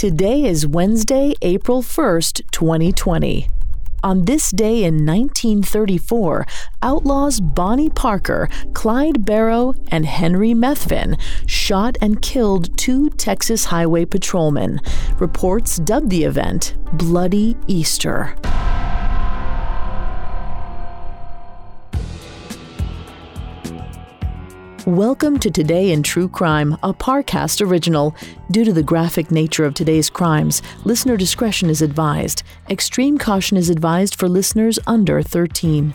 Today is Wednesday, April 1st, 2020. On this day in 1934, outlaws Bonnie Parker, Clyde Barrow, and Henry Methvin shot and killed two Texas highway patrolmen. Reports dubbed the event Bloody Easter. Welcome to Today in True Crime, a Parcast original. Due to the graphic nature of today's crimes, listener discretion is advised. Extreme caution is advised for listeners under 13.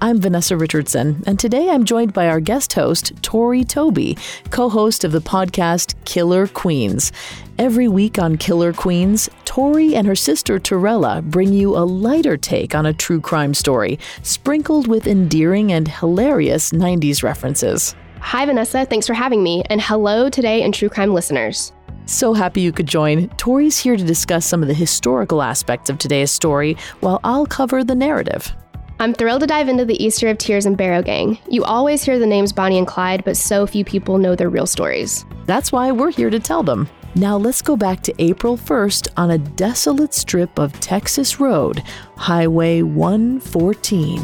I'm Vanessa Richardson, and today I'm joined by our guest host, Tori Toby, co host of the podcast Killer Queens. Every week on Killer Queens, Tori and her sister Torella bring you a lighter take on a true crime story, sprinkled with endearing and hilarious 90s references. Hi, Vanessa. Thanks for having me. And hello today and True Crime listeners. So happy you could join. Tori's here to discuss some of the historical aspects of today's story, while I'll cover the narrative. I'm thrilled to dive into the Easter of Tears and Barrow Gang. You always hear the names Bonnie and Clyde, but so few people know their real stories. That's why we're here to tell them. Now let's go back to April 1st on a desolate strip of Texas Road, Highway 114.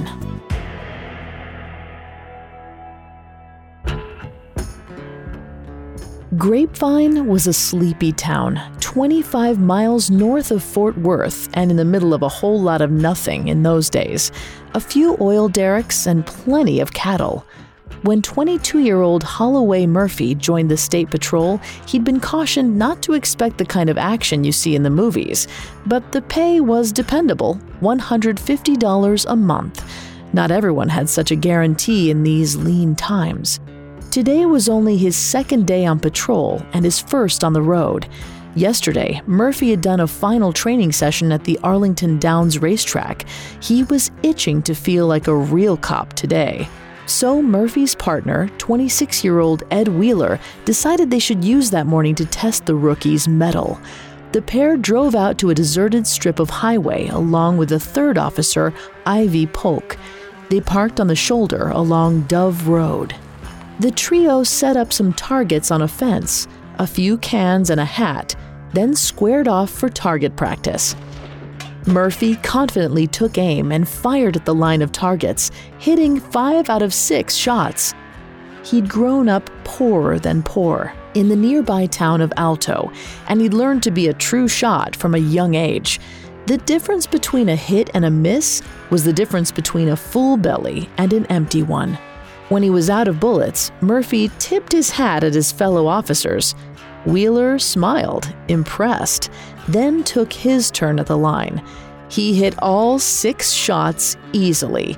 Grapevine was a sleepy town, 25 miles north of Fort Worth and in the middle of a whole lot of nothing in those days. A few oil derricks and plenty of cattle. When 22 year old Holloway Murphy joined the State Patrol, he'd been cautioned not to expect the kind of action you see in the movies. But the pay was dependable $150 a month. Not everyone had such a guarantee in these lean times. Today was only his second day on patrol and his first on the road. Yesterday, Murphy had done a final training session at the Arlington Downs racetrack. He was itching to feel like a real cop today. So, Murphy's partner, 26 year old Ed Wheeler, decided they should use that morning to test the rookie's mettle. The pair drove out to a deserted strip of highway along with a third officer, Ivy Polk. They parked on the shoulder along Dove Road. The trio set up some targets on a fence, a few cans and a hat, then squared off for target practice. Murphy confidently took aim and fired at the line of targets, hitting five out of six shots. He'd grown up poorer than poor in the nearby town of Alto, and he'd learned to be a true shot from a young age. The difference between a hit and a miss was the difference between a full belly and an empty one. When he was out of bullets, Murphy tipped his hat at his fellow officers. Wheeler smiled, impressed, then took his turn at the line. He hit all six shots easily.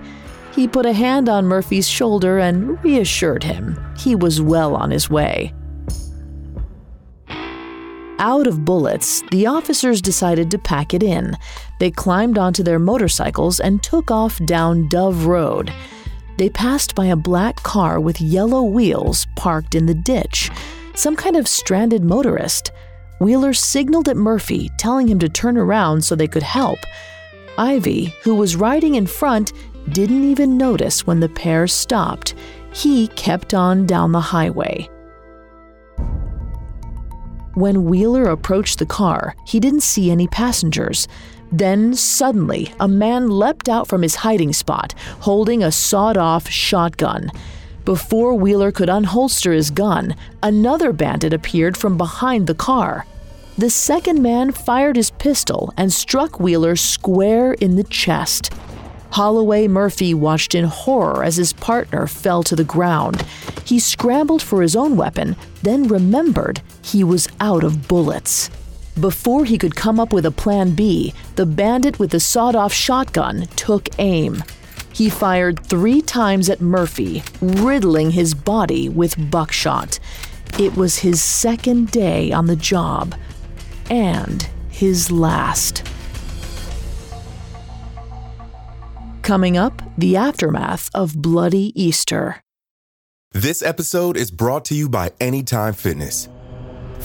He put a hand on Murphy's shoulder and reassured him he was well on his way. Out of bullets, the officers decided to pack it in. They climbed onto their motorcycles and took off down Dove Road. They passed by a black car with yellow wheels parked in the ditch, some kind of stranded motorist. Wheeler signaled at Murphy, telling him to turn around so they could help. Ivy, who was riding in front, didn't even notice when the pair stopped. He kept on down the highway. When Wheeler approached the car, he didn't see any passengers. Then, suddenly, a man leapt out from his hiding spot, holding a sawed off shotgun. Before Wheeler could unholster his gun, another bandit appeared from behind the car. The second man fired his pistol and struck Wheeler square in the chest. Holloway Murphy watched in horror as his partner fell to the ground. He scrambled for his own weapon, then remembered he was out of bullets. Before he could come up with a plan B, the bandit with the sawed off shotgun took aim. He fired three times at Murphy, riddling his body with buckshot. It was his second day on the job and his last. Coming up, the aftermath of Bloody Easter. This episode is brought to you by Anytime Fitness.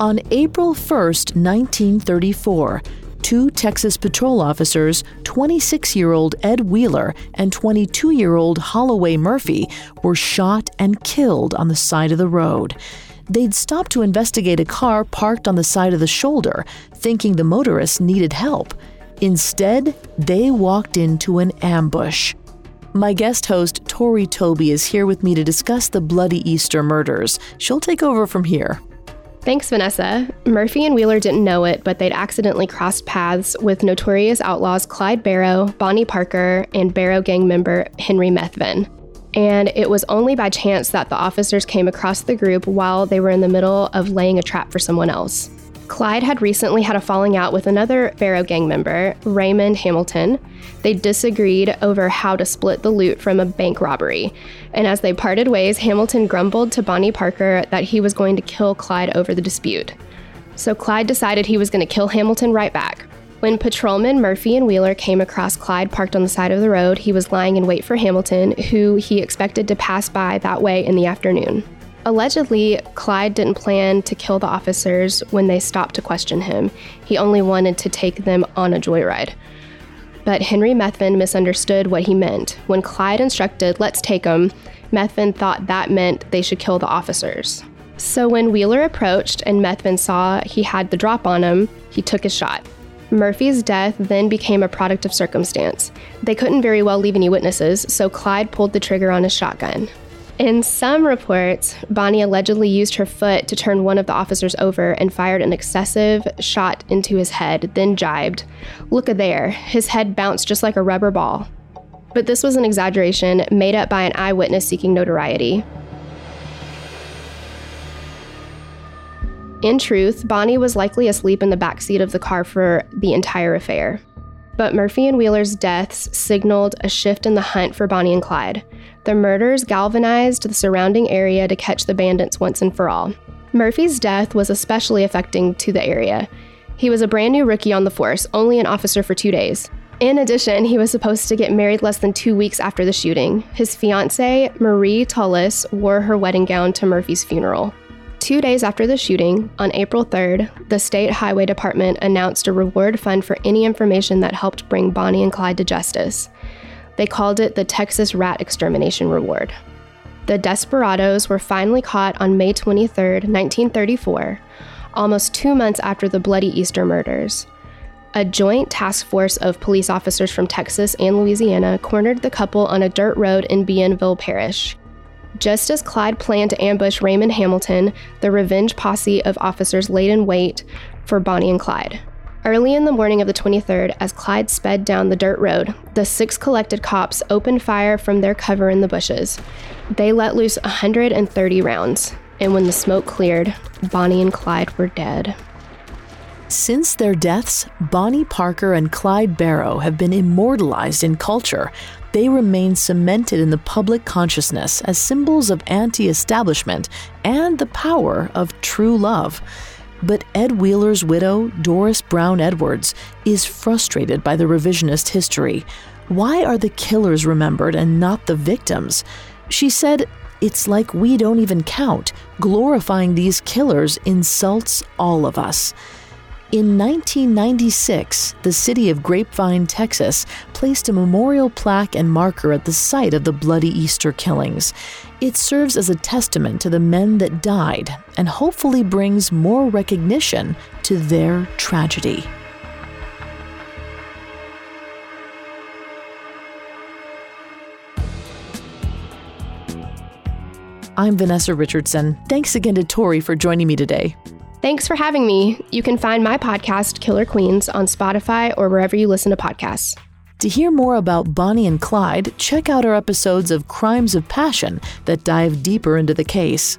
On April 1st, 1934, two Texas patrol officers, 26 year old Ed Wheeler and 22 year old Holloway Murphy, were shot and killed on the side of the road. They'd stopped to investigate a car parked on the side of the shoulder, thinking the motorist needed help. Instead, they walked into an ambush. My guest host, Tori Toby, is here with me to discuss the Bloody Easter murders. She'll take over from here. Thanks, Vanessa. Murphy and Wheeler didn't know it, but they'd accidentally crossed paths with notorious outlaws Clyde Barrow, Bonnie Parker, and Barrow gang member Henry Methvin. And it was only by chance that the officers came across the group while they were in the middle of laying a trap for someone else. Clyde had recently had a falling out with another Barrow gang member, Raymond Hamilton. They disagreed over how to split the loot from a bank robbery. And as they parted ways, Hamilton grumbled to Bonnie Parker that he was going to kill Clyde over the dispute. So Clyde decided he was going to kill Hamilton right back. When patrolman Murphy and Wheeler came across Clyde parked on the side of the road, he was lying in wait for Hamilton, who he expected to pass by that way in the afternoon. Allegedly, Clyde didn't plan to kill the officers when they stopped to question him. He only wanted to take them on a joyride. But Henry Methvin misunderstood what he meant. When Clyde instructed, let's take them, Methvin thought that meant they should kill the officers. So when Wheeler approached and Methvin saw he had the drop on him, he took his shot. Murphy's death then became a product of circumstance. They couldn't very well leave any witnesses, so Clyde pulled the trigger on his shotgun. In some reports, Bonnie allegedly used her foot to turn one of the officers over and fired an excessive shot into his head, then jibed. Look a there, his head bounced just like a rubber ball. But this was an exaggeration made up by an eyewitness seeking notoriety. In truth, Bonnie was likely asleep in the back seat of the car for the entire affair. But Murphy and Wheeler's deaths signaled a shift in the hunt for Bonnie and Clyde. The murders galvanized the surrounding area to catch the bandits once and for all. Murphy's death was especially affecting to the area. He was a brand new rookie on the force, only an officer for two days. In addition, he was supposed to get married less than two weeks after the shooting. His fiancee, Marie Tullis, wore her wedding gown to Murphy's funeral. Two days after the shooting, on April 3rd, the State Highway Department announced a reward fund for any information that helped bring Bonnie and Clyde to justice. They called it the Texas Rat Extermination Reward. The desperados were finally caught on May 23, 1934, almost two months after the Bloody Easter murders. A joint task force of police officers from Texas and Louisiana cornered the couple on a dirt road in Bienville Parish. Just as Clyde planned to ambush Raymond Hamilton, the revenge posse of officers laid in wait for Bonnie and Clyde. Early in the morning of the 23rd, as Clyde sped down the dirt road, the six collected cops opened fire from their cover in the bushes. They let loose 130 rounds, and when the smoke cleared, Bonnie and Clyde were dead. Since their deaths, Bonnie Parker and Clyde Barrow have been immortalized in culture. They remain cemented in the public consciousness as symbols of anti establishment and the power of true love. But Ed Wheeler's widow, Doris Brown Edwards, is frustrated by the revisionist history. Why are the killers remembered and not the victims? She said, It's like we don't even count. Glorifying these killers insults all of us. In 1996, the city of Grapevine, Texas, placed a memorial plaque and marker at the site of the Bloody Easter killings. It serves as a testament to the men that died and hopefully brings more recognition to their tragedy. I'm Vanessa Richardson. Thanks again to Tori for joining me today. Thanks for having me. You can find my podcast, Killer Queens, on Spotify or wherever you listen to podcasts. To hear more about Bonnie and Clyde, check out our episodes of Crimes of Passion that dive deeper into the case.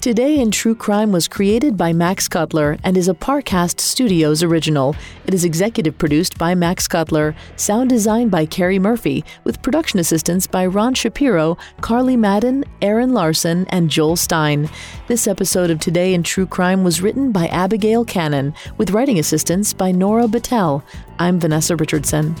Today in True Crime was created by Max Cutler and is a Parcast Studios original. It is executive produced by Max Cutler, sound designed by Carrie Murphy, with production assistance by Ron Shapiro, Carly Madden, Aaron Larson, and Joel Stein. This episode of Today in True Crime was written by Abigail Cannon, with writing assistance by Nora Battelle. I'm Vanessa Richardson.